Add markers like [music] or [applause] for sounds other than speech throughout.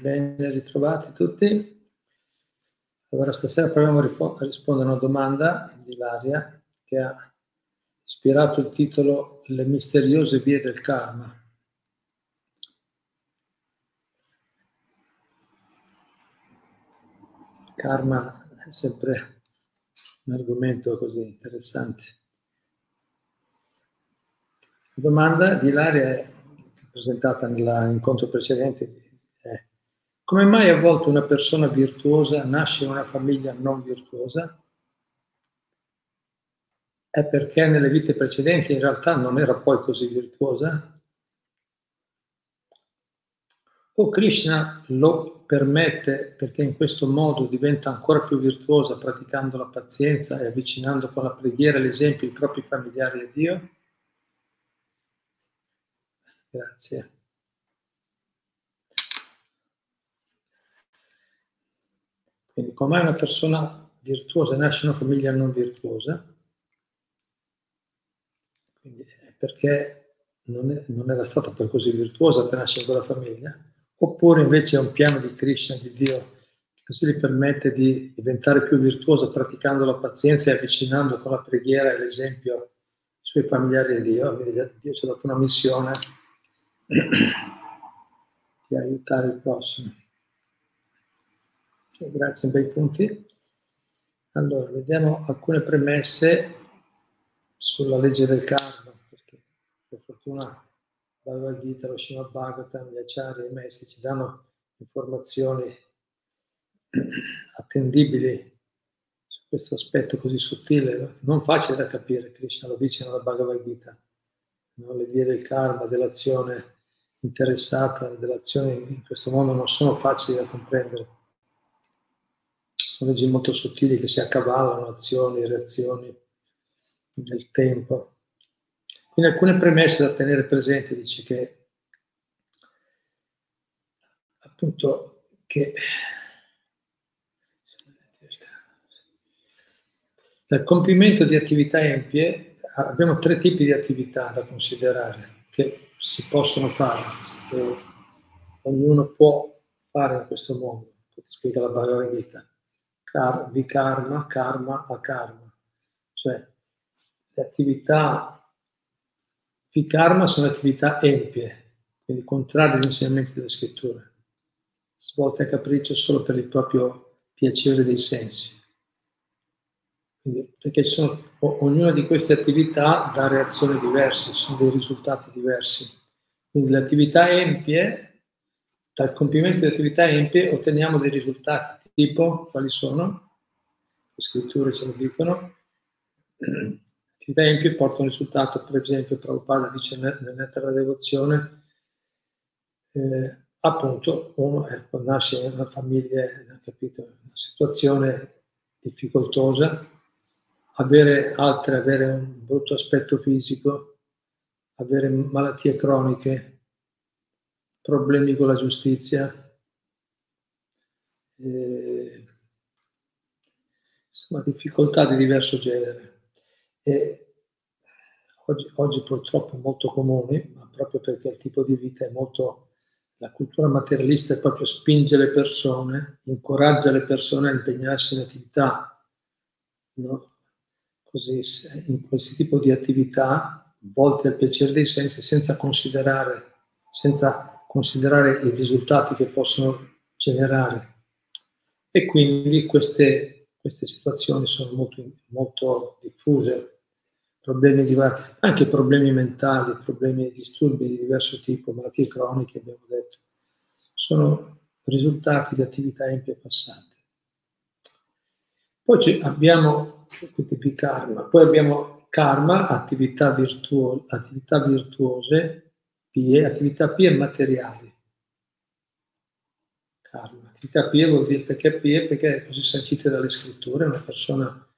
ben ritrovati tutti. Allora, stasera proviamo a rispondere a una domanda di Ilaria che ha ispirato il titolo Le misteriose vie del karma. Karma è sempre un argomento così interessante. La domanda di Ilaria è presentata nell'incontro precedente, come mai a volte una persona virtuosa nasce in una famiglia non virtuosa? È perché nelle vite precedenti in realtà non era poi così virtuosa? O Krishna lo permette perché in questo modo diventa ancora più virtuosa praticando la pazienza e avvicinando con la preghiera l'esempio i propri familiari a Dio? Grazie. Come una persona virtuosa nasce in una famiglia non virtuosa? Quindi è perché non, è, non era stata poi così virtuosa per nascere in quella famiglia? Oppure invece è un piano di Krishna, di Dio, così gli permette di diventare più virtuosa praticando la pazienza e avvicinando con la preghiera e l'esempio i suoi familiari a Dio. Dio ci ha dato una missione [clears throat] di aiutare il prossimo. Grazie, bei punti. Allora, vediamo alcune premesse sulla legge del karma, perché per fortuna Bhagavad Gita, lo Srimad Bhagavatam, gli acciari e i maestri ci danno informazioni attendibili su questo aspetto così sottile, non facile da capire, Krishna lo dice nella Bhagavad Gita, no? le vie del karma, dell'azione interessata dell'azione in questo mondo non sono facili da comprendere. Leggi molto sottili che si accavallano, azioni, reazioni nel tempo. Quindi alcune premesse da tenere presenti dice che appunto che dal compimento di attività empie abbiamo tre tipi di attività da considerare che si possono fare, che ognuno può fare in questo mondo, spiega la Bhagavad Gita. Kar, vikarma, karma, akarma. Cioè, le attività vikarma sono attività empie, quindi contrarie agli insegnamenti delle scritture, svolte a capriccio solo per il proprio piacere dei sensi. Quindi, perché sono, ognuna di queste attività dà reazioni diverse, sono dei risultati diversi. Quindi le attività empie, dal compimento di attività empie otteniamo dei risultati, tipo quali sono? Le scritture ce lo dicono. Attività empie portano risultato, per esempio Prabhupada dice nel Netta della Devozione, eh, appunto uno ecco, nasce in una famiglia, capito, una situazione difficoltosa, avere altre, avere un brutto aspetto fisico, avere malattie croniche, problemi con la giustizia, eh, insomma difficoltà di diverso genere. E oggi, oggi purtroppo molto comuni, ma proprio perché il tipo di vita è molto... La cultura materialista è proprio spinge le persone, incoraggia le persone a impegnarsi in attività, no? Così, in questo tipo di attività volte al piacere dei sensi senza considerare, senza considerare i risultati che possono generare. E quindi queste, queste situazioni sono molto, molto diffuse, problemi diversi, anche problemi mentali, problemi di disturbi di diverso tipo, malattie croniche abbiamo detto, sono risultati di attività empie passate. Poi abbiamo quindi karma, poi abbiamo karma, attività, virtuo, attività virtuose, pie, attività pie materiali. Attività pie vuol dire perché pie? Perché così sancita dalle scritture, una persona,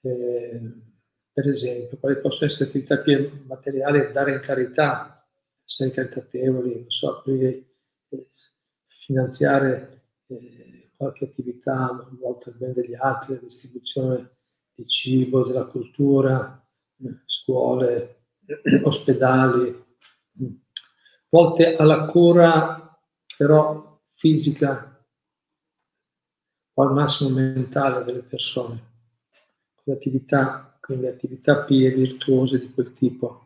eh, per esempio, quali possono essere attività pie materiali? Dare in carità, essere caritatevoli, non so, aprire, eh, finanziare eh, qualche attività volta al bene degli altri, la distribuzione di cibo, della cultura, eh, scuole, ospedali, volte alla cura però fisica o al massimo mentale delle persone, con quindi attività pie virtuose di quel tipo.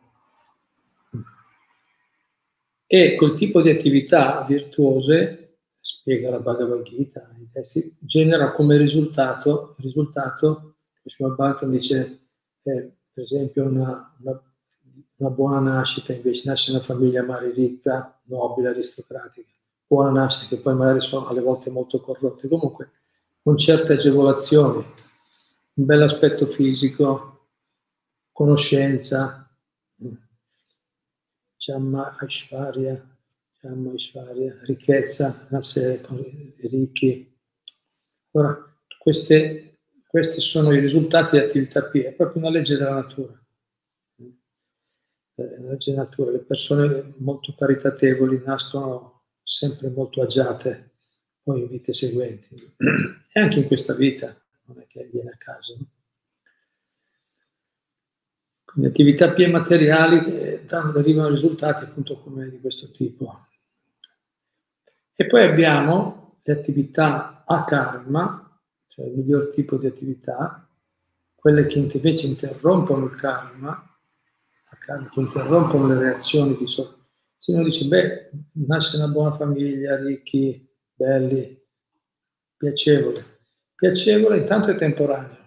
E quel tipo di attività virtuose, spiega la Bhagavad Gita, testi, genera come risultato, risultato Krishna Bhattan dice, eh, per esempio, una, una una buona nascita invece nasce una famiglia magari ricca, nobile, aristocratica, buona nascita che poi magari sono alle volte molto corrotte, comunque con certe agevolazioni, un bel aspetto fisico, conoscenza, Chamma Aishvarya, Chamma ricchezza, essere ricchi. Allora, queste, questi sono i risultati di attività P, è proprio una legge della natura eh, natura, le persone molto caritatevoli nascono sempre molto agiate poi in vite seguenti e anche in questa vita non è che viene a caso. Quindi attività più materiali eh, derivano risultati appunto come di questo tipo. E poi abbiamo le attività a karma, cioè il miglior tipo di attività, quelle che invece interrompono il karma, che interrompono le reazioni di sopra. Se uno dice, beh, nasce una buona famiglia, ricchi, belli, piacevole. Piacevole intanto è temporaneo.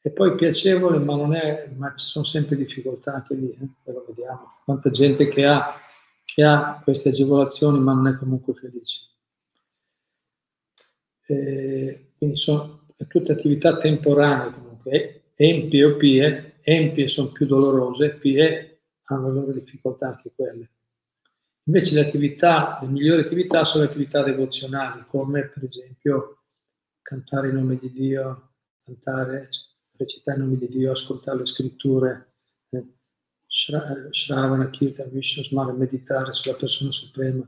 E poi piacevole, ma non è, ma ci sono sempre difficoltà anche lì, eh? lo vediamo. Quanta gente che ha, che ha queste agevolazioni, ma non è comunque felice. E quindi sono tutte attività temporanee comunque, empie o pie, empie sono più dolorose, pie hanno le loro difficoltà anche quelle. Invece le attività, le migliori attività sono le attività devozionali, come per esempio cantare in nome di Dio, cantare, recitare in nome di Dio, ascoltare le scritture, eh, Shravana, Kirtan, Vishnu, Smara, meditare sulla persona suprema,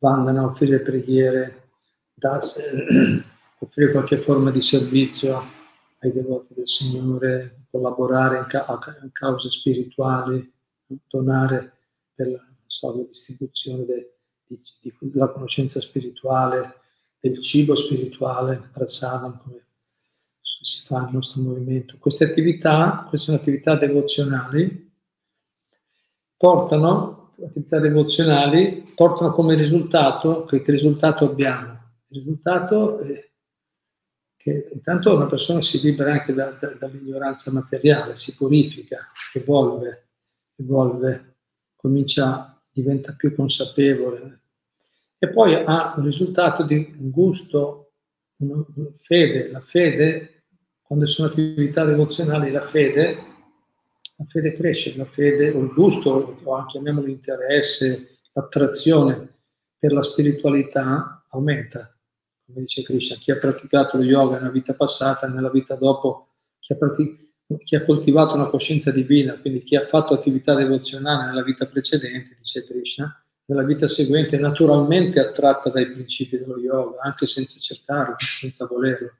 Vandana, offrire preghiere, das, [clears throat] offrire qualche forma di servizio ai devoti del Signore, collaborare in, ca- in cause spirituali, donare per la, so, la distribuzione de, di, di, della conoscenza spirituale, del cibo spirituale, prasadam, come si fa nel nostro movimento. Queste attività, queste sono attività devozionali, portano, attività devozionali, portano come risultato, che, che risultato abbiamo? Il risultato è che intanto una persona si libera anche da, da, dall'ignoranza materiale, si purifica, evolve, evolve, comincia, diventa più consapevole e poi ha un risultato di gusto, fede. La fede, quando sono attività devozionali, la fede, la fede cresce, la fede o il gusto, o chiamiamolo l'interesse, l'attrazione per la spiritualità aumenta come dice Krishna, chi ha praticato lo yoga nella vita passata, nella vita dopo, chi ha, pratic- chi ha coltivato una coscienza divina, quindi chi ha fatto attività devozionale nella vita precedente, dice Krishna, nella vita seguente è naturalmente attratta dai principi dello yoga, anche senza cercarlo, senza volerlo.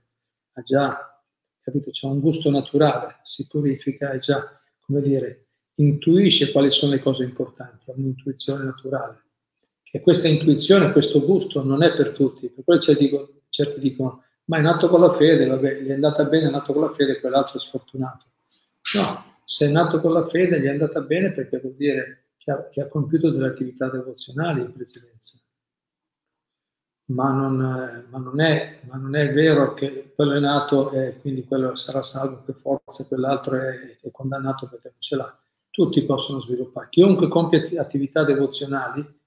Ha già, capito, c'è un gusto naturale, si purifica e già, come dire, intuisce quali sono le cose importanti, ha un'intuizione naturale. E questa intuizione, questo gusto non è per tutti, per quello certi dicono, ma è nato con la fede, vabbè, gli è andata bene, è nato con la fede, quell'altro è sfortunato. No, se è nato con la fede gli è andata bene perché vuol dire che ha, che ha compiuto delle attività devozionali in precedenza. Ma non, ma, non è, ma non, è, vero che quello è nato e quindi quello sarà salvo per forza quell'altro è, è condannato perché non ce l'ha. Tutti possono sviluppare. Chiunque compie attività devozionali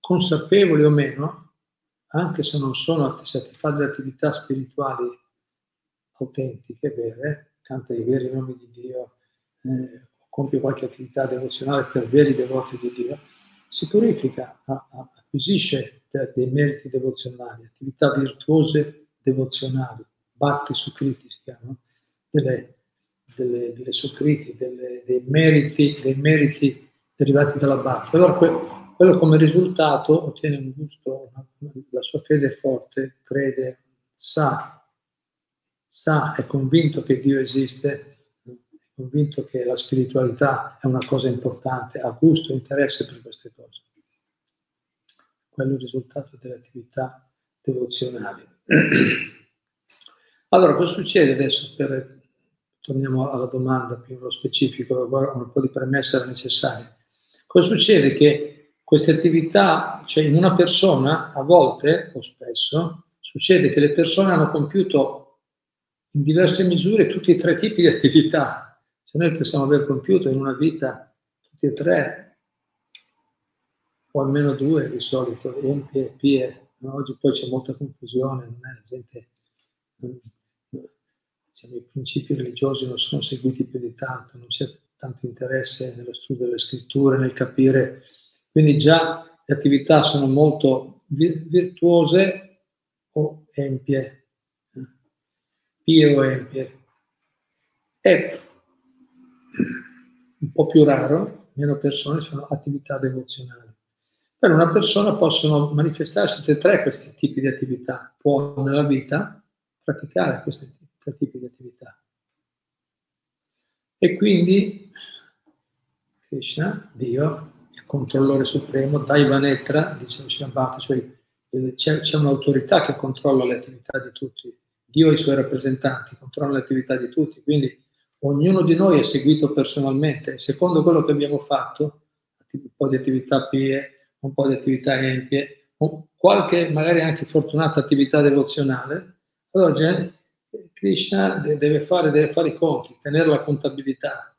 consapevoli o meno, anche se non sono, se fa delle attività spirituali autentiche, vere, canta i veri nomi di Dio, eh, compie qualche attività devozionale per veri devoti di Dio, si purifica, acquisisce dei meriti devozionali, attività virtuose devozionali, batti sucriti si chiamano, delle, delle, delle sucriti, delle, dei, meriti, dei meriti derivati dalla batti. Allora que, quello come risultato ottiene un gusto, la sua fede è forte, crede, sa, sa, è convinto che Dio esiste, è convinto che la spiritualità è una cosa importante, ha gusto, interesse per queste cose. Quello è il risultato delle attività devozionali. [clears throat] Allora, cosa succede adesso? Per, torniamo alla domanda più nello specifico, un po' di premessa era necessaria. Cosa succede? Che queste attività, cioè in una persona, a volte o spesso, succede che le persone hanno compiuto in diverse misure tutti e tre tipi di attività. Se noi possiamo aver compiuto in una vita tutti e tre, o almeno due di solito, empie pie, no? oggi poi c'è molta confusione, non è la gente diciamo, i principi religiosi non sono seguiti più di tanto, non c'è tanto interesse nello studio delle scritture, nel capire. Quindi già le attività sono molto virtuose o empie, pie o empie. È un po' più raro, meno persone fanno attività devozionali. Per una persona possono manifestarsi tutti e tre questi tipi di attività. Può nella vita praticare questi tre tipi di attività. E quindi Krishna, Dio, controllore supremo, Daivanetra, dice Shabbat, cioè c'è, c'è, un'autorità che controlla le attività di tutti, Dio e i suoi rappresentanti controllano le attività di tutti, quindi ognuno di noi è seguito personalmente secondo quello che abbiamo fatto, un po' di attività pie, un po' di attività empie, qualche magari anche fortunata attività devozionale, allora Krishna deve fare, deve fare i conti, tenere la contabilità.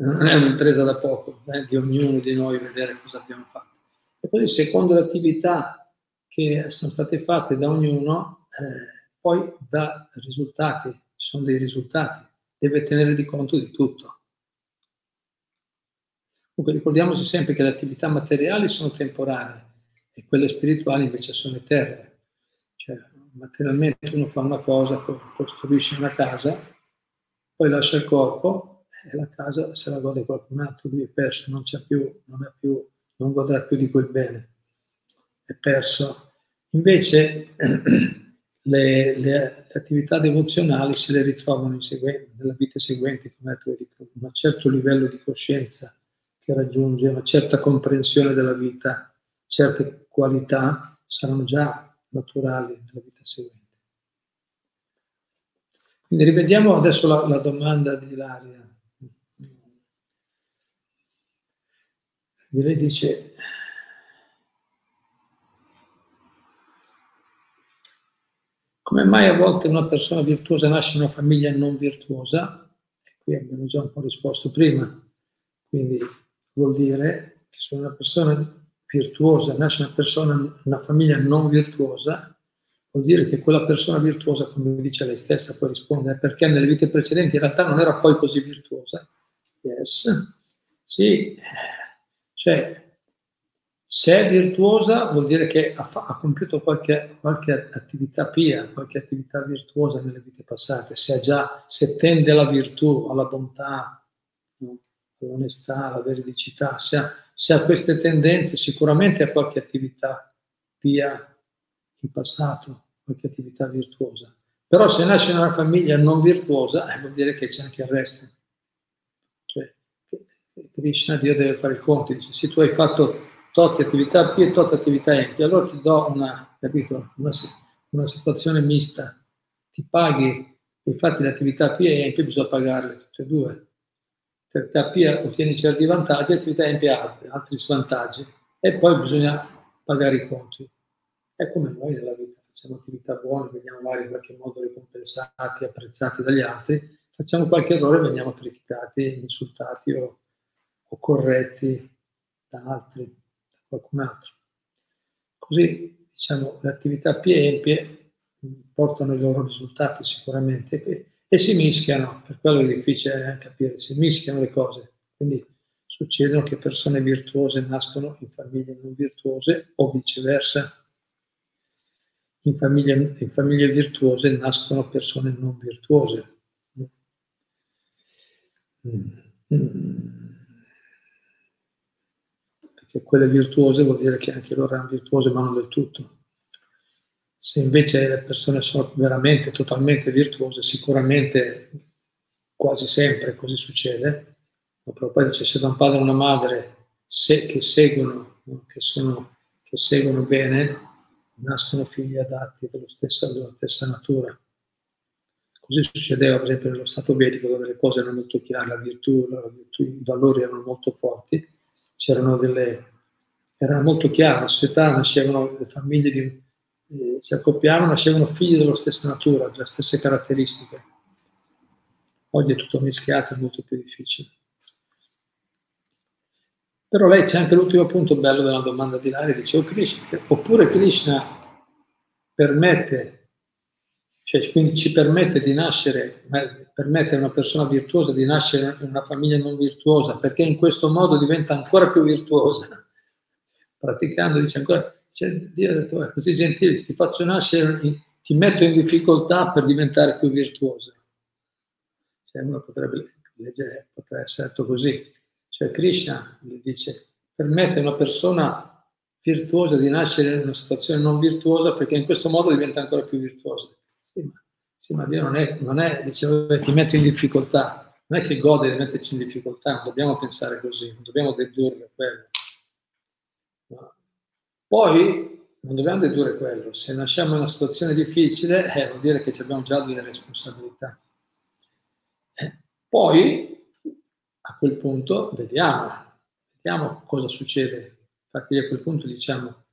Non è un'impresa da poco, eh, di ognuno di noi vedere cosa abbiamo fatto. E così, secondo le attività che sono state fatte da ognuno, eh, poi dà risultati, ci sono dei risultati, deve tenere di conto di tutto. Comunque ricordiamoci sempre che le attività materiali sono temporanee e quelle spirituali invece sono eterne. Cioè, materialmente uno fa una cosa, costruisce una casa, poi lascia il corpo la casa se la gode qualcun altro, lui è perso, non c'è più, non, più, non godrà più di quel bene, è perso. Invece [clears throat] le, le, attività devozionali se le ritrovano seguen- nella vita seguente, come detto, un certo livello di coscienza che raggiunge, una certa comprensione della vita, certe qualità saranno già naturali nella vita seguente. Quindi rivediamo adesso la, la domanda di Ilaria. Lei dice, come mai a volte una persona virtuosa nasce in una famiglia non virtuosa? E qui abbiamo già un po' risposto prima. Quindi vuol dire che se una persona virtuosa, nasce una persona, una famiglia non virtuosa, vuol dire che quella persona virtuosa, come dice lei stessa, poi risponde perché nelle vite precedenti in realtà non era poi così virtuosa. Yes. Sì, cioè se è virtuosa vuol dire che ha, ha compiuto qualche, qualche, attività pia, qualche attività virtuosa nelle vite passate, se, già, se tende alla virtù, alla bontà, all'onestà, alla veridicità, se ha, se ha queste tendenze sicuramente ha qualche attività pia in passato, qualche attività virtuosa. Però se nasce in una famiglia non virtuosa, eh, vuol dire che c'è anche il resto. Krishna, Dio deve fare il conto, dice, se tu hai fatto tot attività pie e tot attività empie, allora ti do una, capito, una, una situazione mista. Ti paghi, infatti le attività pie e empie bisogna pagarle tutte e due per terapia ottieni certi vantaggi, attività empie altri, altri svantaggi e poi bisogna pagare i conti. È come noi nella vita, facciamo attività buone, veniamo magari in qualche modo ricompensati, apprezzati dagli altri, facciamo qualche errore e veniamo criticati, insultati o, o corretti da altri, da qualcun altro. Così, diciamo, le attività più empie portano i loro risultati sicuramente e si mischiano, per quello è difficile capire, si mischiano le cose. Quindi succedono che persone virtuose nascono in famiglie non virtuose o viceversa. In famiglie, in famiglie virtuose nascono persone non virtuose. Perché quelle virtuose vuol dire che anche loro erano virtuose, ma non del tutto. Se invece le persone sono veramente, totalmente virtuose, sicuramente quasi sempre così succede, ma poi dice se da un padre e una madre se, che, seguono, che, sono, che seguono bene, nascono figli adatti della stessa, della stessa natura. Così succedeva per esempio nello Stato vedico dove le cose erano molto chiare, la virtù, la virtù i valori erano molto forti, c'erano delle, era molto chiaro, la società nascevano le famiglie di, eh, si accoppiavano, nascevano figli della stessa natura, delle stesse caratteristiche. Oggi è tutto mischiato, è molto più difficile. Però lei c'è anche l'ultimo punto bello della domanda di Lari, dice, oh, Krishna, oppure Krishna permette cioè, quindi ci permette di nascere, permette a una persona virtuosa di nascere in una famiglia non virtuosa, perché in questo modo diventa ancora più virtuosa. [laughs] Praticando, dice ancora, cioè, Dio ha detto, è così gentile, ti faccio nascere, ti metto in difficoltà per diventare più virtuosa. Cioè, uno potrebbe leggere, potrebbe essere detto così. Cioè Krishna gli dice, permette a una persona virtuosa di nascere in una situazione non virtuosa perché in questo modo diventa ancora più virtuosa. Sì, ma, Dio non è, non è dice, ti metto in difficoltà, non è che gode di metterci in difficoltà, non dobbiamo pensare così, non dobbiamo dedurre quello. No. Poi non dobbiamo dedurre quello, se nasciamo in una situazione difficile eh, vuol dire che abbiamo già delle responsabilità. Eh, poi a quel punto vediamo, vediamo cosa succede. Infatti a quel punto diciamo,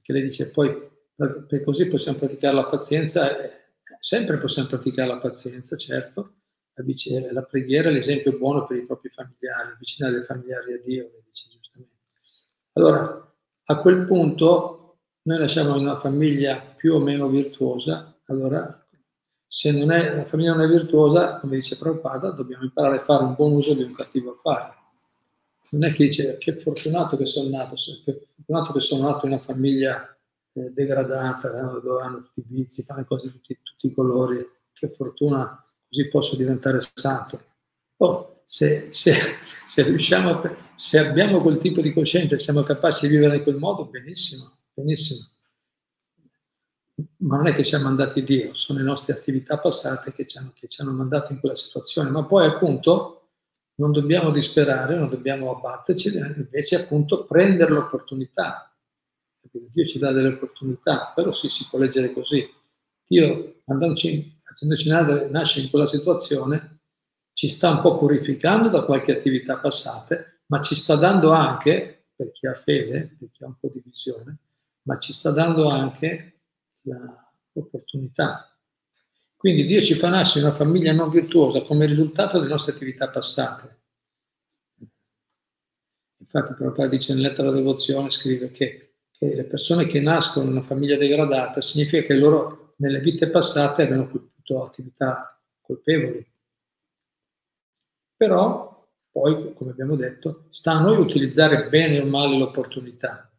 che lei dice poi per così possiamo praticare la pazienza eh, Sempre possiamo praticare la pazienza, certo, la, la preghiera è l'esempio buono per i propri familiari, avvicinare i familiari a Dio, come dice giustamente. Allora, a quel punto noi lasciamo una famiglia più o meno virtuosa, allora se è, la famiglia non è virtuosa, come dice Prabhupada, dobbiamo imparare a fare un buon uso di un cattivo affare. Non è che dice che fortunato che sono nato, che fortunato che sono nato in una famiglia eh, degradata, eh, dove hanno tutti i vizi, fanno cose di tutti, tutti, i colori, che fortuna, così posso diventare santo. Oh, se, se, [laughs] se, riusciamo, se abbiamo quel tipo di coscienza e siamo capaci di vivere in quel modo, benissimo, benissimo. Ma non è che ci ha mandati Dio, sono le nostre attività passate che ci hanno, che ci hanno mandato in quella situazione. Ma poi appunto non dobbiamo disperare, non dobbiamo abbatterci, invece appunto prendere l'opportunità Dio ci dà delle opportunità, però sì, si può leggere così. Dio, facendoci nasce in quella situazione, ci sta un po' purificando da qualche attività passate, ma ci sta dando anche, per chi ha fede, per chi ha un po' di visione, ma ci sta dando anche l'opportunità. Quindi Dio ci fa nascere una famiglia non virtuosa come risultato delle nostre attività passate. Infatti, Prabhupada dice nella lettera devozione, scrive che che le persone che nascono in una famiglia degradata significa che loro nelle vite passate avevano compiuto attività colpevoli. Però poi, come abbiamo detto, sta a noi utilizzare bene o male l'opportunità.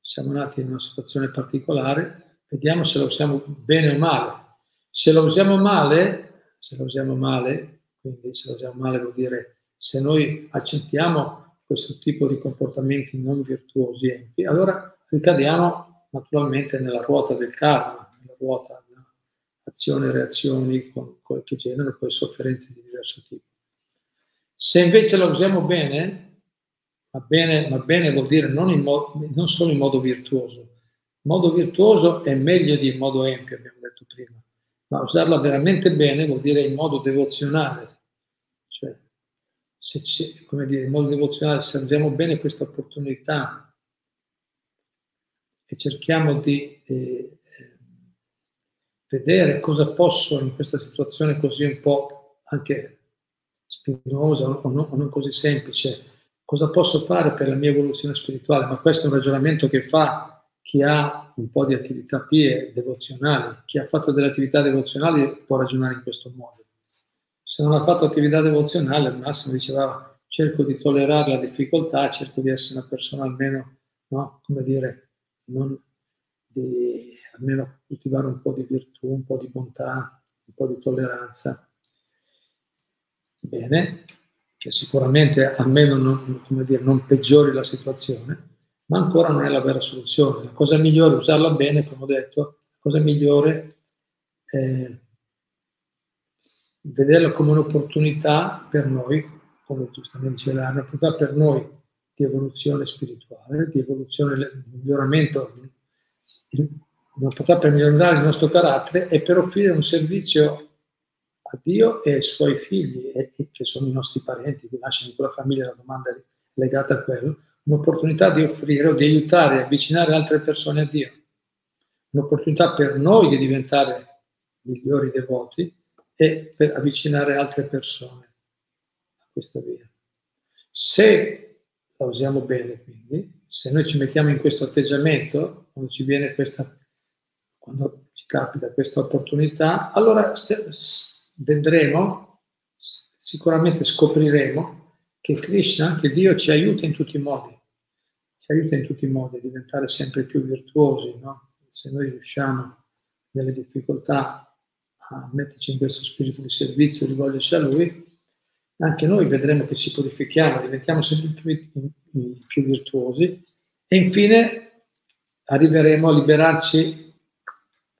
Siamo nati in una situazione particolare, vediamo se la usiamo bene o male. Se la usiamo male, se la usiamo male, quindi se la usiamo male vuol dire se noi accettiamo questo tipo di comportamenti non virtuosi empi, allora ricadiamo naturalmente nella ruota del karma, nella ruota azioni e reazioni con, con, che poi sofferenze di diverso tipo. Se invece la usiamo bene, ma bene, ma bene vuol dire non, modo, non solo in modo virtuoso, in modo virtuoso è meglio di in modo empio, abbiamo detto prima, ma usarla veramente bene vuol dire in modo devozionale, se, ci, come dire, in modo devozionale, se usiamo bene questa opportunità e cerchiamo di eh, vedere cosa posso in questa situazione così un po' anche spinosa o non, o non così semplice, cosa posso fare per la mia evoluzione spirituale, ma questo è un ragionamento che fa chi ha un po' di attività pie devozionali, chi ha fatto delle attività devozionali può ragionare in questo modo se non ha fatto attività devozionale, al massimo diceva cerco di tollerare la difficoltà, cerco di essere una persona almeno, no, come dire, non di almeno coltivare un po' di virtù, un po' di bontà, un po' di tolleranza. Bene, che sicuramente almeno non, dire, non peggiori la situazione, ma ancora non è la vera soluzione. La cosa migliore è usarla bene, come ho detto, la cosa migliore è vederla come un'opportunità per noi, come giustamente diceva, un'opportunità per noi di evoluzione spirituale, di evoluzione, di miglioramento, un'opportunità per migliorare il nostro carattere e per offrire un servizio a Dio e ai suoi figli, che sono i nostri parenti, che nascono in quella famiglia, la domanda è legata a quello, un'opportunità di offrire o di aiutare avvicinare altre persone a Dio, un'opportunità per noi di diventare migliori devoti e per avvicinare altre persone a questa via. Se la usiamo bene, quindi, se noi ci mettiamo in questo atteggiamento, quando ci viene questa, quando ci capita questa opportunità, allora se, vedremo, sicuramente scopriremo che Krishna, che Dio ci aiuta in tutti i modi, ci aiuta in tutti i modi a diventare sempre più virtuosi, no? Se noi riusciamo nelle difficoltà a metterci in questo spirito di servizio, rivolgerci a Lui, anche noi vedremo che ci purifichiamo, diventiamo sempre più, più virtuosi e infine arriveremo a liberarci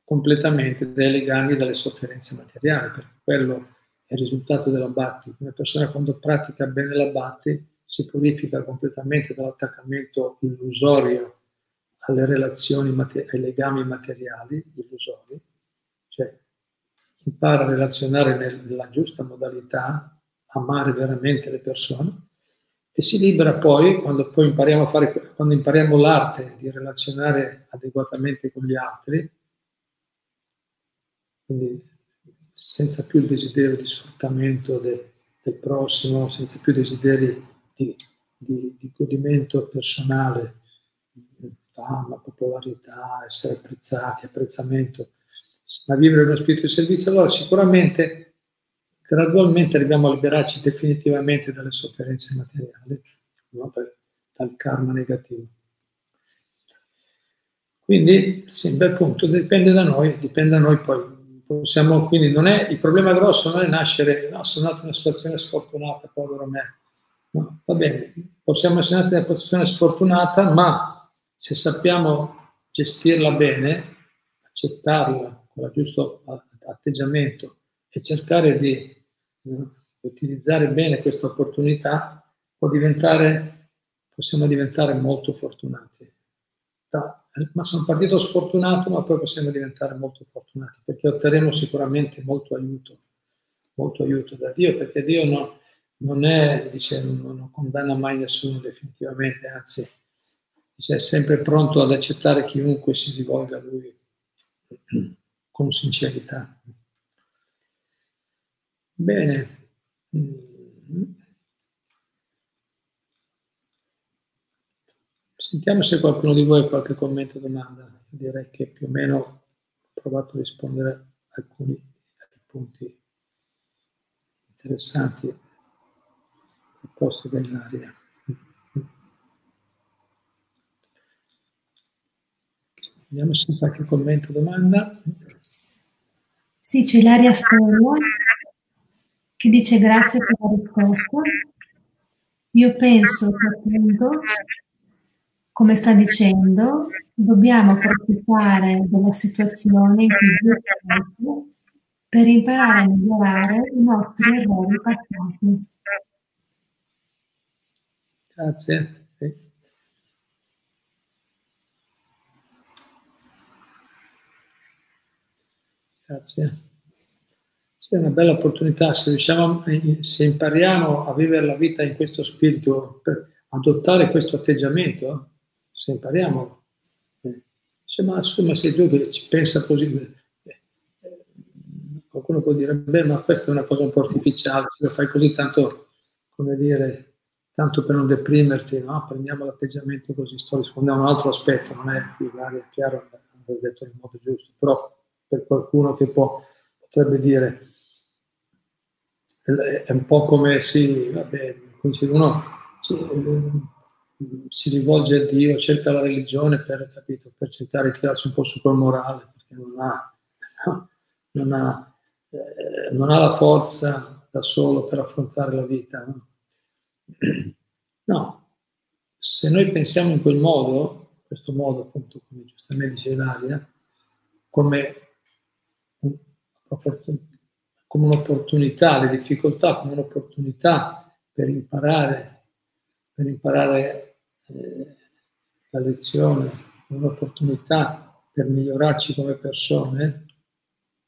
completamente dai legami e dalle sofferenze materiali, perché quello è il risultato della Bhakti. Una persona quando pratica bene la Bhakti si purifica completamente dall'attaccamento illusorio alle relazioni, ai legami materiali illusori, cioè impara a relazionare nella giusta modalità, amare veramente le persone e si libera poi, quando poi impariamo, fare, quando impariamo l'arte di relazionare adeguatamente con gli altri, quindi senza più il desiderio di sfruttamento de, del prossimo, senza più desideri di, di, di godimento personale, fama, popolarità, essere apprezzati, apprezzamento, ma vivere uno spirito di servizio, allora sicuramente gradualmente arriviamo a liberarci definitivamente dalle sofferenze materiali, no? dal karma negativo. Quindi, sì, bel punto, dipende da noi, dipende da noi poi. Possiamo, quindi non è, il problema grosso non è nascere, no, sono nato in una situazione sfortunata, povero me. No, va bene, possiamo essere nati in una posizione sfortunata, ma se sappiamo gestirla bene, accettarla con il giusto atteggiamento e cercare di no, utilizzare bene questa opportunità, diventare, possiamo diventare molto fortunati. Ma sono partito sfortunato, ma poi possiamo diventare molto fortunati, perché otterremo sicuramente molto aiuto, molto aiuto da Dio, perché Dio no, non è, dice, non, non condanna mai nessuno definitivamente, anzi, dice, è sempre pronto ad accettare chiunque si rivolga a Lui con sincerità. Bene. Sentiamo se qualcuno di voi ha qualche commento o domanda. Direi che più o meno ho provato a rispondere a alcuni punti interessanti proposti da Ilaria. Vediamo se qualche commento o domanda. Sì, c'è Ilaria Sonia che dice grazie per la risposta. Io penso che appunto, come sta dicendo, dobbiamo approfittare della situazione in cui viviamo per imparare a migliorare i nostri errori passati. Grazie. Grazie. Sì, è una bella opportunità, se, riusciamo, se impariamo a vivere la vita in questo spirito, adottare questo atteggiamento, se impariamo, eh, ma insomma sei tu che ci pensa così, eh, qualcuno può dire, beh, ma questa è una cosa un po' artificiale, se lo fai così tanto, come dire, tanto per non deprimerti, no? prendiamo l'atteggiamento così, sto rispondendo a un altro aspetto, non è è chiaro, l'ho detto nel modo giusto, però per qualcuno che può, potrebbe dire, è un po' come, sì, vabbè, uno si, rivolge a Dio, cerca la religione per, capito, per cercare di tirarsi un po' su quel morale, perché non ha, [laughs] non ha, eh, non ha la forza da solo per affrontare la vita. No? [clears throat] se noi pensiamo in quel modo, questo modo appunto, come giustamente dice Ilaria, come, come un'opportunità, le difficoltà come un'opportunità per imparare, per imparare eh, la lezione, un'opportunità per migliorarci come persone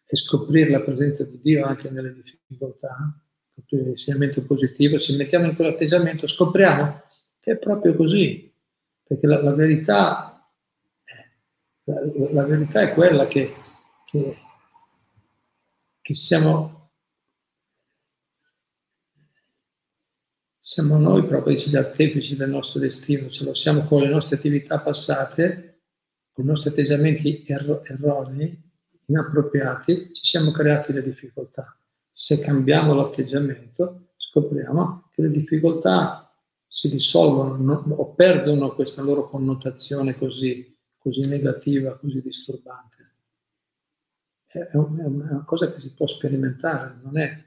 e scoprire la presenza di Dio anche nelle difficoltà, scoprire l'insegnamento positivo, ci mettiamo in quell'atteggiamento, scopriamo che è proprio così, perché la, la verità, la, la, verità è quella che, che, che siamo, siamo noi proprio gli artefici del nostro destino, ce lo siamo con le nostre attività passate, con i nostri atteggiamenti erro, erronei, inappropriati, ci siamo creati le difficoltà. Se cambiamo l'atteggiamento, scopriamo che le difficoltà si risolvono non, o perdono questa loro connotazione così, così negativa, così disturbante. È, una cosa che si può sperimentare, non è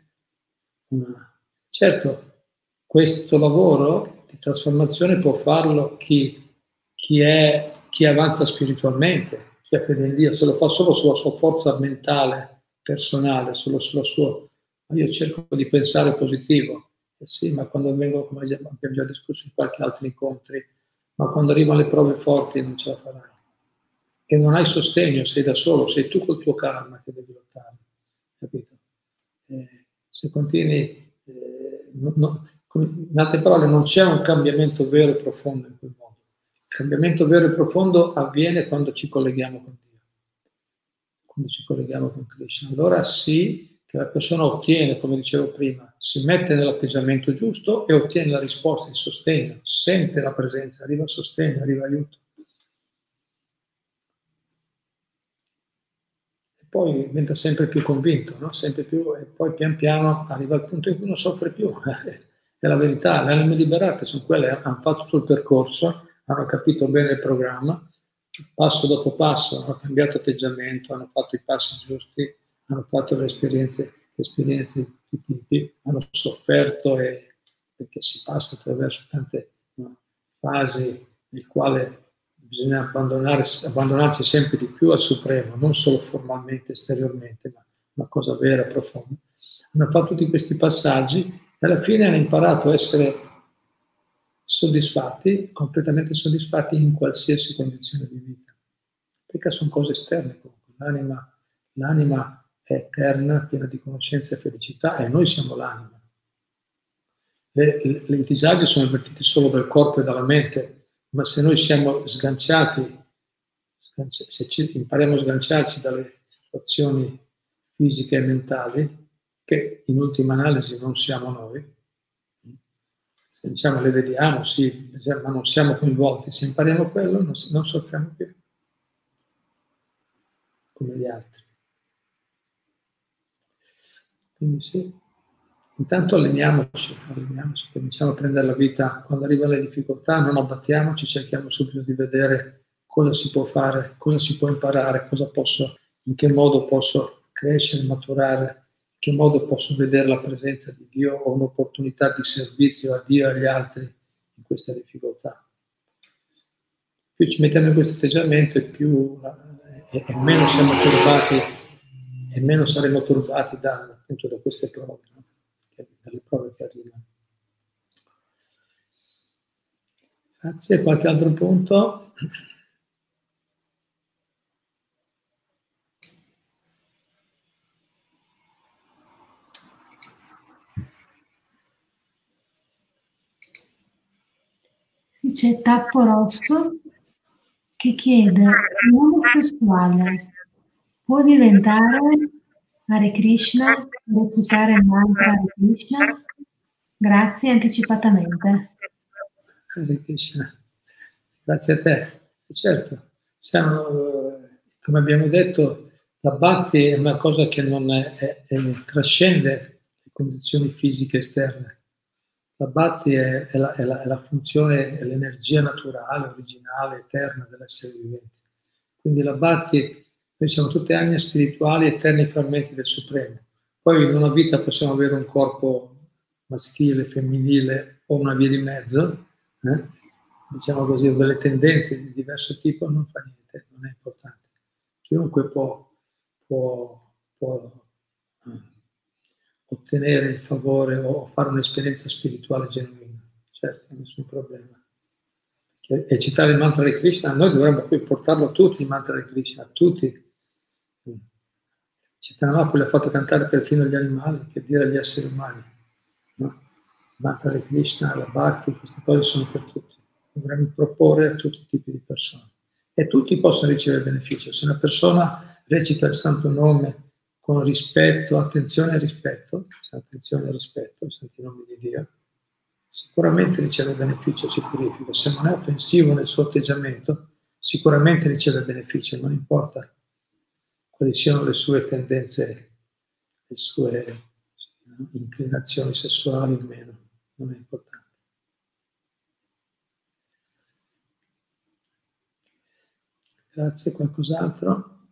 una... Certo, questo lavoro di trasformazione può farlo chi, chi, è, chi avanza spiritualmente, chi ha fede in Dio, se lo fa solo sulla sua forza mentale, personale, solo sulla sua... Ma io cerco di pensare positivo, eh sì, ma quando vengo, come abbiamo già discusso in qualche altro incontri, ma quando arrivano le prove forti non ce la farai. E non hai sostegno, sei da solo, sei tu col tuo karma che devi lottare. Capito? Eh, se continui, eh, no, no, in altre parole, non c'è un cambiamento vero e profondo in quel modo. Il cambiamento vero e profondo avviene quando ci colleghiamo con Dio, quando ci colleghiamo con Krishna. Allora sì, che la persona ottiene, come dicevo prima, si mette nell'atteggiamento giusto e ottiene la risposta, il sostegno, sente la presenza, arriva sostegno, arriva aiuto. E poi diventa sempre più convinto, no? sempre più, e poi pian piano arriva al punto in cui non soffre più. [laughs] È la verità, le anime liberate sono quelle hanno fatto tutto il percorso, hanno capito bene il programma, passo dopo passo hanno cambiato atteggiamento, hanno fatto i passi giusti, hanno fatto le esperienze, esperienze di tutti i tipi, hanno sofferto e, perché si passa attraverso tante no, fasi nel quale bisogna abbandonarsi sempre di più al Supremo, non solo formalmente, esteriormente, ma una cosa vera, profonda. Hanno fatto tutti questi passaggi e alla fine hanno imparato a essere soddisfatti, completamente soddisfatti in qualsiasi condizione di vita, perché sono cose esterne comunque. L'anima, l'anima è eterna, piena di conoscenza e felicità e noi siamo l'anima. Le, le, le disagi sono avvertiti solo dal corpo e dalla mente, ma se noi siamo sganciati, se impariamo a sganciarci dalle situazioni fisiche e mentali, che in ultima analisi non siamo noi, se diciamo le vediamo, sì, ma non siamo coinvolti, se impariamo quello non, non soffriamo più come gli altri. Quindi sì, intanto alleniamoci, alleniamoci, cominciamo a prendere la vita, quando arrivano le difficoltà non abbattiamoci, cerchiamo subito di vedere cosa si può fare, cosa si può imparare, posso, in che modo posso crescere, maturare, in che modo posso vedere la presenza di Dio o un'opportunità di servizio a Dio e agli altri in questa difficoltà. Più ci mettiamo in questo atteggiamento e più e, e meno siamo turbati e meno saremo turbati da, appunto, da queste prove, no? dalle prove che arrivano. Grazie, qualche altro punto? Sì, c'è Tappo Rosso che chiede un uomo sessuale può diventare Hare Krishna, recitare il mantra Hare Krishna? Grazie anticipatamente. Hare Krishna, grazie a te. Certo, siamo, come abbiamo detto, la Bhakti è una cosa che non è, è, è, trascende le condizioni fisiche esterne. La bhakti è, la, la, è la funzione, è l'energia naturale, originale, eterna dell'essere vivente. Quindi la bhakti, noi siamo tutte anime spirituali, eterni frammenti del Supremo. Poi in una vita possiamo avere un corpo maschile, femminile o una via di mezzo, eh? diciamo così, o delle tendenze di diverso tipo, non fa niente, non è importante. Chiunque può, può, può eh, ottenere il favore o fare un'esperienza spirituale genuina, certo, nessun problema. E citare il mantra di Krishna, noi dovremmo poi portarlo a tutti il mantra di Krishna, a tutti. Chaitanya Mahaprabhu l'ha fatto cantare perfino agli animali, che dire agli esseri umani. No? Di Krishna, la Bhakti, queste cose sono per tutti. Dovremmo proporre a tutti i tipi di persone. E tutti possono ricevere beneficio. Se una persona recita il santo nome con rispetto, attenzione e rispetto, attenzione e rispetto, il santo nome di Dio, sicuramente riceve beneficio, si purifica. Se non è offensivo nel suo atteggiamento, sicuramente riceve beneficio, non importa quali siano le sue tendenze, le sue inclinazioni sessuali o meno, non è importante. Grazie, qualcos'altro?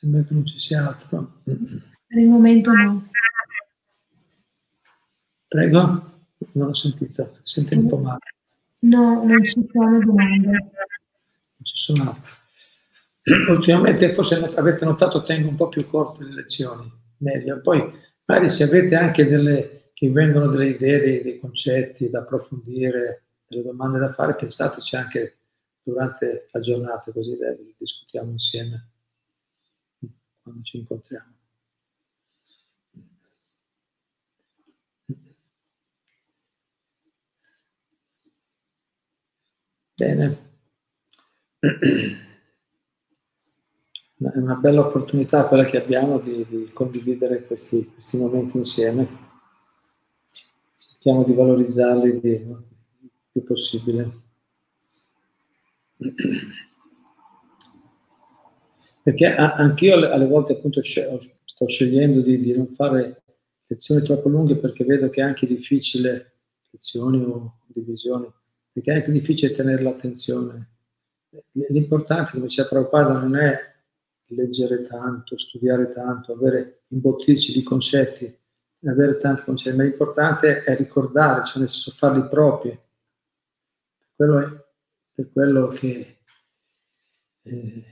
Sembra che non ci sia altro. Per il momento no. Prego? Non ho sentito, senti un po' male. No, non ci sono domande. Non ci sono altre. Ultimamente, forse avete notato, tengo un po' più corte le lezioni, meglio. Poi, magari se avete anche delle, che vengono delle idee, dei, dei concetti da approfondire, delle domande da fare, pensateci anche durante la giornata, così discutiamo insieme quando ci incontriamo. Bene. È una bella opportunità quella che abbiamo di, di condividere questi, questi, momenti insieme. Cerchiamo di valorizzarli il più possibile. Perché anch'io alle volte appunto sto scegliendo di, di non fare lezioni troppo lunghe perché vedo che è anche difficile, lezioni o divisioni, perché è anche difficile tenere l'attenzione. L'importante, come diceva Prabhupada, non è leggere tanto, studiare tanto, avere imbottirci di concetti, avere tanti concetti, ma l'importante è ricordare, cioè nel senso farli propri. Quello è per quello che eh,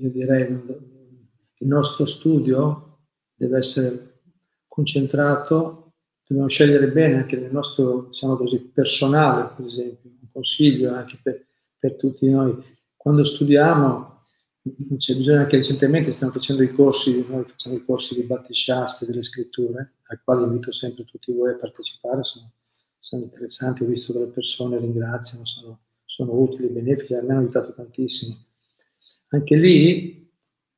io direi il nostro studio deve essere concentrato, dobbiamo scegliere bene anche nel nostro, diciamo così, personale, per esempio, un consiglio anche per, per tutti noi. Quando studiamo, c'è bisogno anche recentemente, stiamo facendo i corsi, noi facciamo i corsi di Bhatti Shastri, delle scritture, ai quali invito sempre tutti voi a partecipare, sono, sono interessanti, ho visto che le persone ringraziano, sono, sono utili, benefici, a me hanno aiutato tantissimo anche lì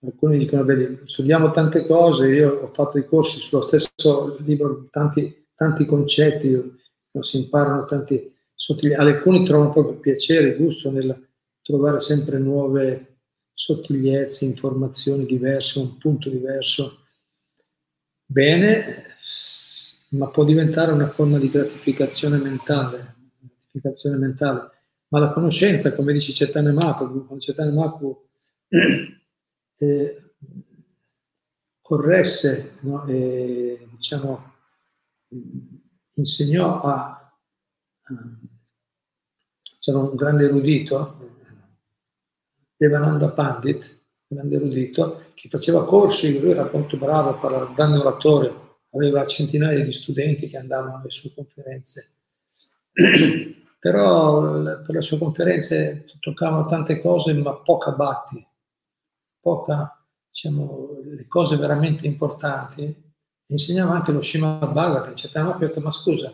alcuni dicono, vedi, studiamo tante cose, io ho fatto i corsi sullo stesso libro, tanti, tanti concetti, si imparano tanti sottili, alcuni trovano proprio piacere, gusto nel trovare sempre nuove sottigliezze, informazioni diverse, un punto diverso. Bene, ma può diventare una forma di gratificazione mentale, gratificazione mentale. Ma la conoscenza, come dice Cetane Mapu, con Cetane Mapu eh, corresse, no? e, diciamo, insegnò a, c'era un grande erudito, Devananda Pandit, un grande erudito, che faceva corsi, lui era molto bravo, parlava, un grande oratore, aveva centinaia di studenti che andavano alle sue conferenze. [clears throat] Però per le sue conferenze toccavano tante cose, ma poca batti poca, diciamo, le cose veramente importanti, insegnava anche lo Srimad Bhagavatam, cioè ha detto, ma scusa,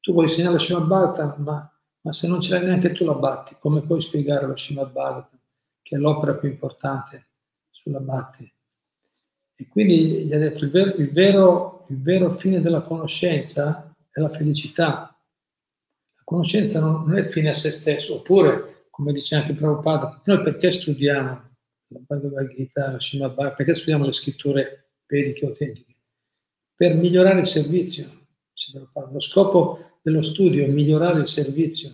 tu vuoi insegnare lo Srimad Bhagavatam, ma, ma, se non ce l'hai neanche tu la batti, come puoi spiegare lo Srimad Bhagavatam, che è l'opera più importante sulla batti? E quindi gli ha detto, il vero, il vero, il vero fine della conoscenza è la felicità, conoscenza non, non è fine a se stesso, oppure, come dice anche Prabhupada, noi perché studiamo la Bhagavad Gita, la Srimad Bhagavad, perché studiamo le scritture vediche autentiche? Per migliorare il servizio. Lo scopo dello studio è migliorare il servizio.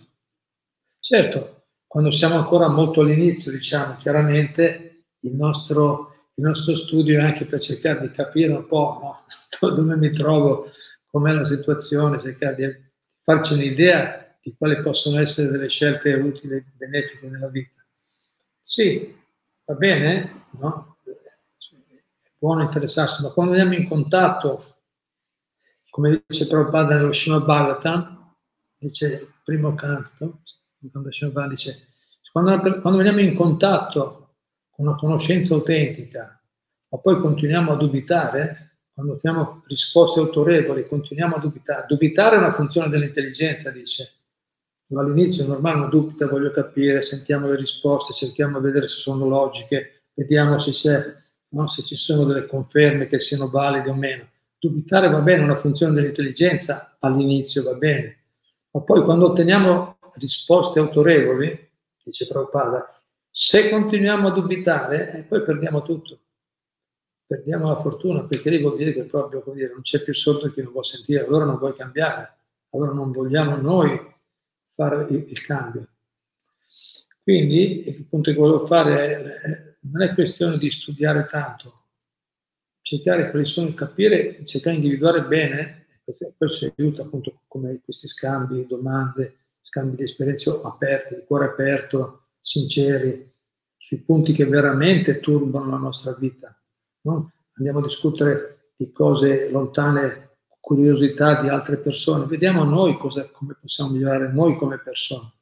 Certo, quando siamo ancora molto all'inizio, diciamo, chiaramente il nostro, il nostro studio è anche per cercare di capire un po' no? [laughs] dove mi trovo, com'è la situazione, cercare di farci un'idea di quali possono essere delle scelte utili e benefiche nella vita. Sì, va bene, no? È buono interessarsi, ma quando andiamo in contatto, come dice Prabhupada nello Srimad Bhagavatam, dice il primo canto, dice, quando, quando veniamo in contatto con una conoscenza autentica, ma poi continuiamo a dubitare, quando ottieniamo risposte autorevoli, continuiamo a dubitare. Dubitare è una funzione dell'intelligenza, dice all'inizio è normale, uno dubita, voglio capire, sentiamo le risposte, cerchiamo di vedere se sono logiche, vediamo se, no, se ci sono delle conferme che siano valide o meno. Dubitare va bene, è una funzione dell'intelligenza, all'inizio va bene, ma poi quando otteniamo risposte autorevoli, dice Prabhupada, se continuiamo a dubitare, eh, poi perdiamo tutto. Perdiamo la fortuna, perché lì vuol dire che proprio dire, non c'è più sordo che non vuole sentire, allora non vuoi cambiare, allora non vogliamo noi fare il, il cambio. Quindi il punto che volevo fare è, non è questione di studiare tanto, cercare quali sono, capire, cercare di individuare bene, questo aiuta appunto come questi scambi, domande, scambi di esperienze aperte, di cuore aperto, sinceri, sui punti che veramente turbano la nostra vita. No? Andiamo a discutere di cose lontane curiosità di altre persone, vediamo noi cosa, come possiamo migliorare noi come persone.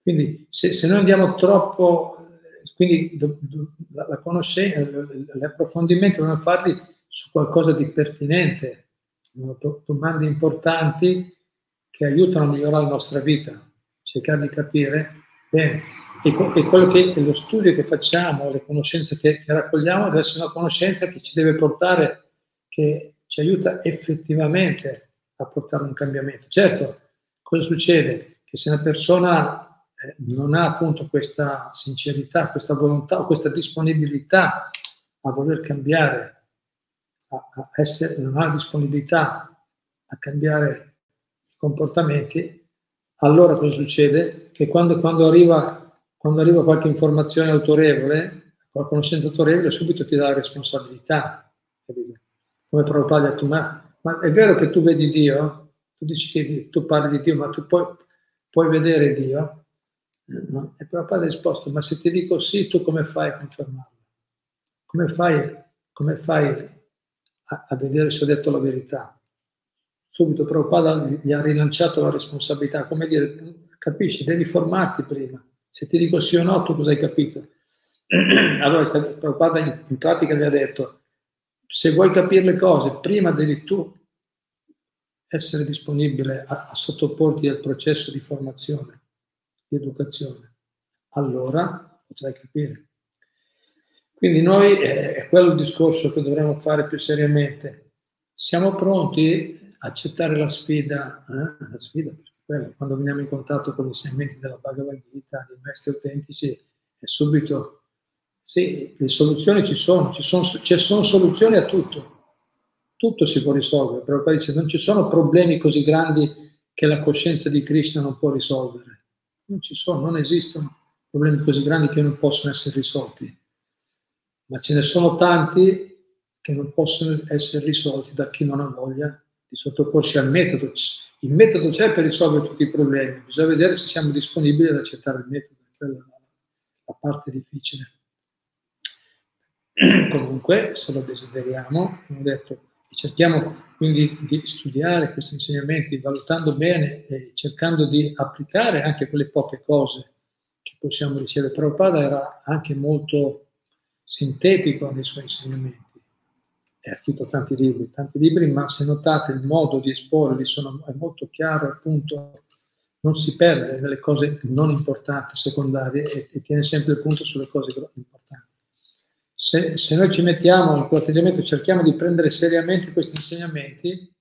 Quindi se, se noi andiamo troppo, quindi do, do, la, la conoscenza, l'approfondimento dobbiamo farli su qualcosa di pertinente, do, domande importanti che aiutano a migliorare la nostra vita, cercare di capire bene. E quello che è lo studio che facciamo, le conoscenze che, che raccogliamo, deve essere una conoscenza che ci deve portare, che ci aiuta effettivamente a portare un cambiamento. Certo, cosa succede? Che se una persona eh, non ha appunto questa sincerità, questa volontà o questa disponibilità a voler cambiare, a, essere, non ha disponibilità a cambiare i comportamenti, allora cosa succede? Che quando, quando, arriva, quando arriva qualche informazione autorevole, qualche conoscenza autorevole, subito ti dà la responsabilità. Capito? Come Prabhupada ha detto, ma, ma, è vero che tu vedi Dio? Tu dici che tu parli di Dio, ma tu puoi, puoi vedere Dio? No? E Prabhupada ha risposto, ma se ti dico sì, tu come fai a confermarlo? Come fai, come fai a, a, vedere se ho detto la verità? Subito Prabhupada gli ha rilanciato la responsabilità, come dire, capisci, devi formarti prima. Se ti dico sì o no, tu cosa hai capito? [clears throat] allora Prabhupada in pratica gli ha detto, se vuoi capire le cose, prima devi tu essere disponibile a, a sottoporti al processo di formazione, di educazione. Allora potrai capire. Quindi noi, eh, è quello il discorso che dovremmo fare più seriamente. Siamo pronti a accettare la sfida, eh? la sfida quello, quando veniamo in contatto con gli insegnamenti della Bhagavad Gita, dei maestri autentici, è subito sì, le soluzioni ci sono, ci sono, ci sono soluzioni a tutto, tutto si può risolvere, però poi dice non ci sono problemi così grandi che la coscienza di Krishna non può risolvere, non ci sono, non esistono problemi così grandi che non possono essere risolti, ma ce ne sono tanti che non possono essere risolti da chi non ha voglia di sottoporsi al metodo. Il metodo c'è per risolvere tutti i problemi, bisogna vedere se siamo disponibili ad accettare il metodo, quella è la parte difficile. Comunque, se lo desideriamo, come ho detto, cerchiamo quindi di studiare questi insegnamenti valutando bene e cercando di applicare anche quelle poche cose che possiamo ricevere. Prabhupada era anche molto sintetico nei suoi insegnamenti. E ha scritto tanti libri, tanti libri, ma se notate il modo di esporli sono, è molto chiaro, appunto, non si perde nelle cose non importanti, secondarie, e, e tiene sempre il punto sulle cose importanti se, se noi ci mettiamo in quell'atteggiamento, cerchiamo di prendere seriamente questi insegnamenti,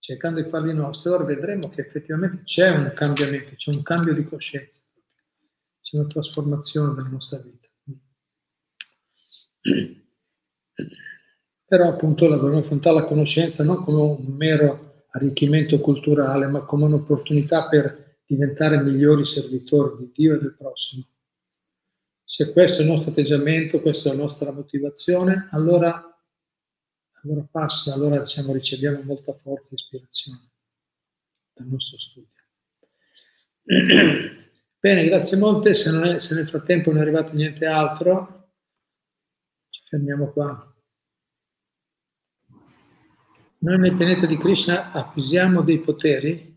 cercando di farli nostri, allora vedremo che effettivamente c'è un cambiamento, c'è un cambio di coscienza, c'è una trasformazione della nostra vita. Però appunto la dobbiamo affrontare la conoscenza non come un mero arricchimento culturale, ma come un'opportunità per diventare migliori servitori di Dio e del prossimo. Se questo è il nostro atteggiamento, questa è la nostra motivazione, allora, allora passa, allora diciamo, riceviamo molta forza e ispirazione dal nostro studio. [clears throat] Bene, grazie molte. Se, è, se nel frattempo non è arrivato niente altro, ci fermiamo qua. Noi nel pianeta di Krishna acquisiamo dei poteri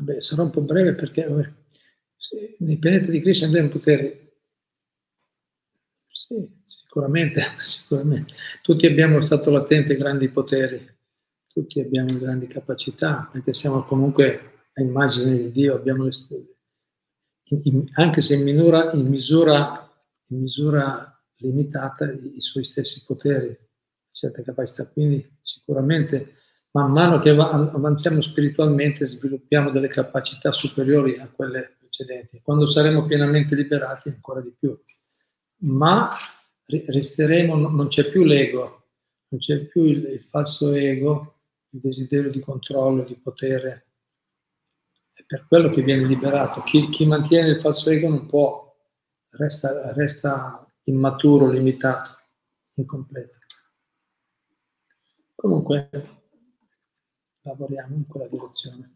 Vabbè, sarò un po' breve perché vabbè, nei pianeti di Krishna abbiamo poteri. Sì, sicuramente, [laughs] sicuramente. Tutti abbiamo stato latente grandi poteri, tutti abbiamo grandi capacità, perché siamo comunque a immagine di Dio, abbiamo le in, anche se in misura, in misura, in misura limitata i suoi stessi poteri, certe capacità. Quindi sicuramente man mano che avanziamo spiritualmente sviluppiamo delle capacità superiori a quelle precedenti. Quando saremo pienamente liberati ancora di più. Ma resteremo, non c'è più l'ego, non c'è più il, il falso ego, il desiderio di controllo, di potere. È per quello che viene liberato. Chi, chi mantiene il falso ego non può, resta, resta immaturo, limitato, incompleto. Comunque, lavoriamo in quella direzione.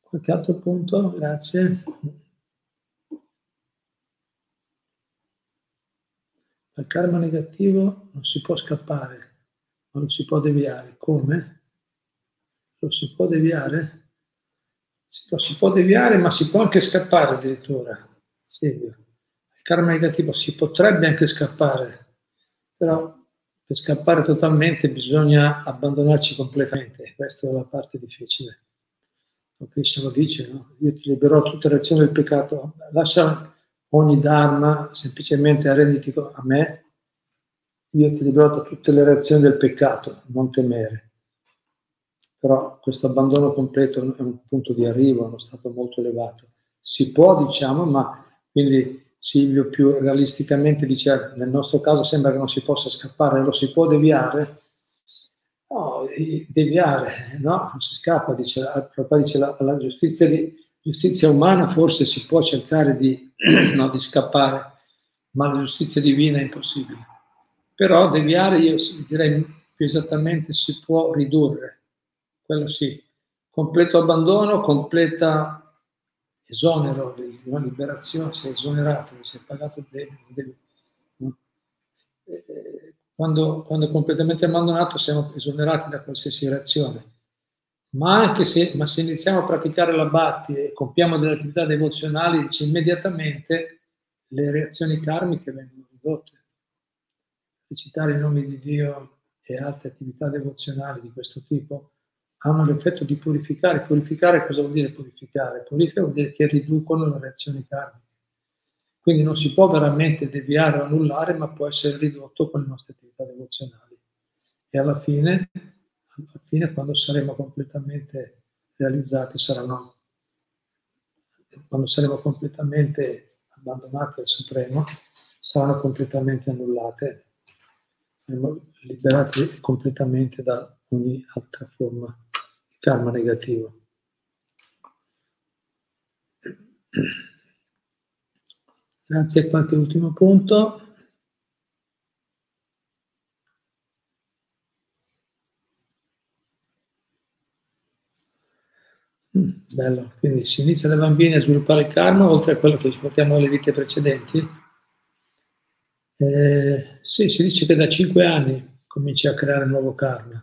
Qualche altro punto? Grazie. Dal karma negativo non si può scappare, ma lo si può deviare. Come? Lo si può deviare? Sì, lo si può deviare, ma si può anche scappare addirittura. Silvio. Il karma negativo si potrebbe anche scappare, però per scappare totalmente bisogna abbandonarci completamente, questa è la parte difficile. Krishna lo dice, no? io ti liberò tutte le azioni del peccato, lascia ogni dharma, semplicemente arrenditi a me, io ti liberò da tutte le reazioni del peccato, non temere. Però questo abbandono completo è un punto di arrivo, è uno stato molto elevato. Si può, diciamo, ma quindi Silvio più realisticamente dice nel nostro caso sembra che non si possa scappare, lo si può deviare? No, deviare, no, non si scappa, dice, dice la, la giustizia, di, giustizia, umana forse si può cercare di, [clears throat] no, di scappare, ma la giustizia divina è impossibile. Però deviare io direi più esattamente si può ridurre, quello sì, completo abbandono, completa esonero, una liberazione, sei esonerato, sei pagato il debito. No? Quando, quando, è completamente abbandonato siamo esonerati da qualsiasi reazione. Ma anche se, ma se iniziamo a praticare la Bhatti e compiamo delle attività devozionali, dice immediatamente le reazioni karmiche vengono ridotte. Recitare il nome di Dio e altre attività devozionali di questo tipo hanno l'effetto di purificare. Purificare cosa vuol dire purificare? Purificare vuol dire che riducono le reazioni karmiche. Quindi non si può veramente deviare o annullare, ma può essere ridotto con le nostre attività devozionali. E alla fine, alla fine quando saremo completamente realizzati, saranno, quando saremo completamente abbandonati al Supremo, saranno completamente annullate, saremo liberati completamente da ogni altra forma karma negativo. Grazie, qualche ultimo punto. Mm, bello, quindi si inizia da bambini a sviluppare il karma oltre a quello che portiamo nelle vite precedenti. Eh, sì, si dice che da cinque anni cominci a creare un nuovo karma,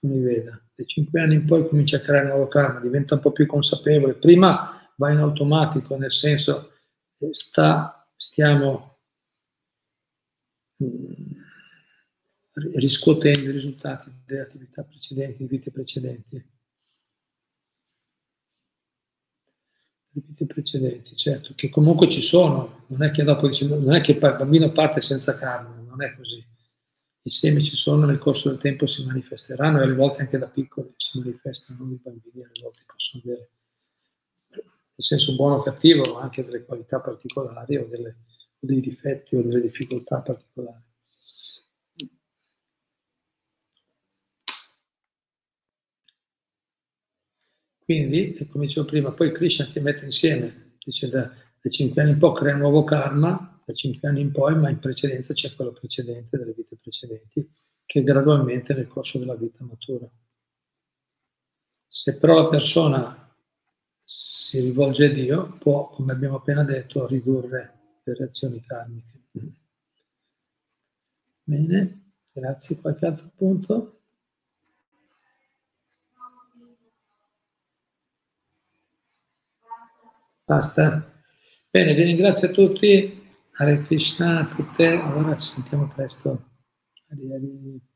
come veda dai 5 anni in poi comincia a creare nuovo karma, diventa un po' più consapevole. Prima va in automatico, nel senso che sta, stiamo mh, mm, riscuotendo i risultati delle attività precedenti, di vite precedenti. vite precedenti, certo, che comunque ci sono, non è che dopo dice, non è che il bambino parte senza carne, non è così. I semi ci sono, nel corso del tempo si manifesteranno e alle volte anche da piccoli si manifestano, i bambini alle volte possono avere, nel senso buono o cattivo, anche delle qualità particolari o, delle, o dei difetti o delle difficoltà particolari. Quindi, come dicevo prima, poi Krishna ti mette insieme, dice da, da 5 anni in poi crea un nuovo karma, da 5 anni in poi, ma in precedenza c'è quello precedente, delle vite precedenti, che gradualmente nel corso della vita matura. Se però la persona si rivolge a Dio, può, come abbiamo appena detto, ridurre le reazioni karmiche. Bene, grazie. Qualche altro punto? Basta. Bene, vi ringrazio a tutti. Hare Krishna, a tutte. Allora ci sentiamo presto. Arrivederci.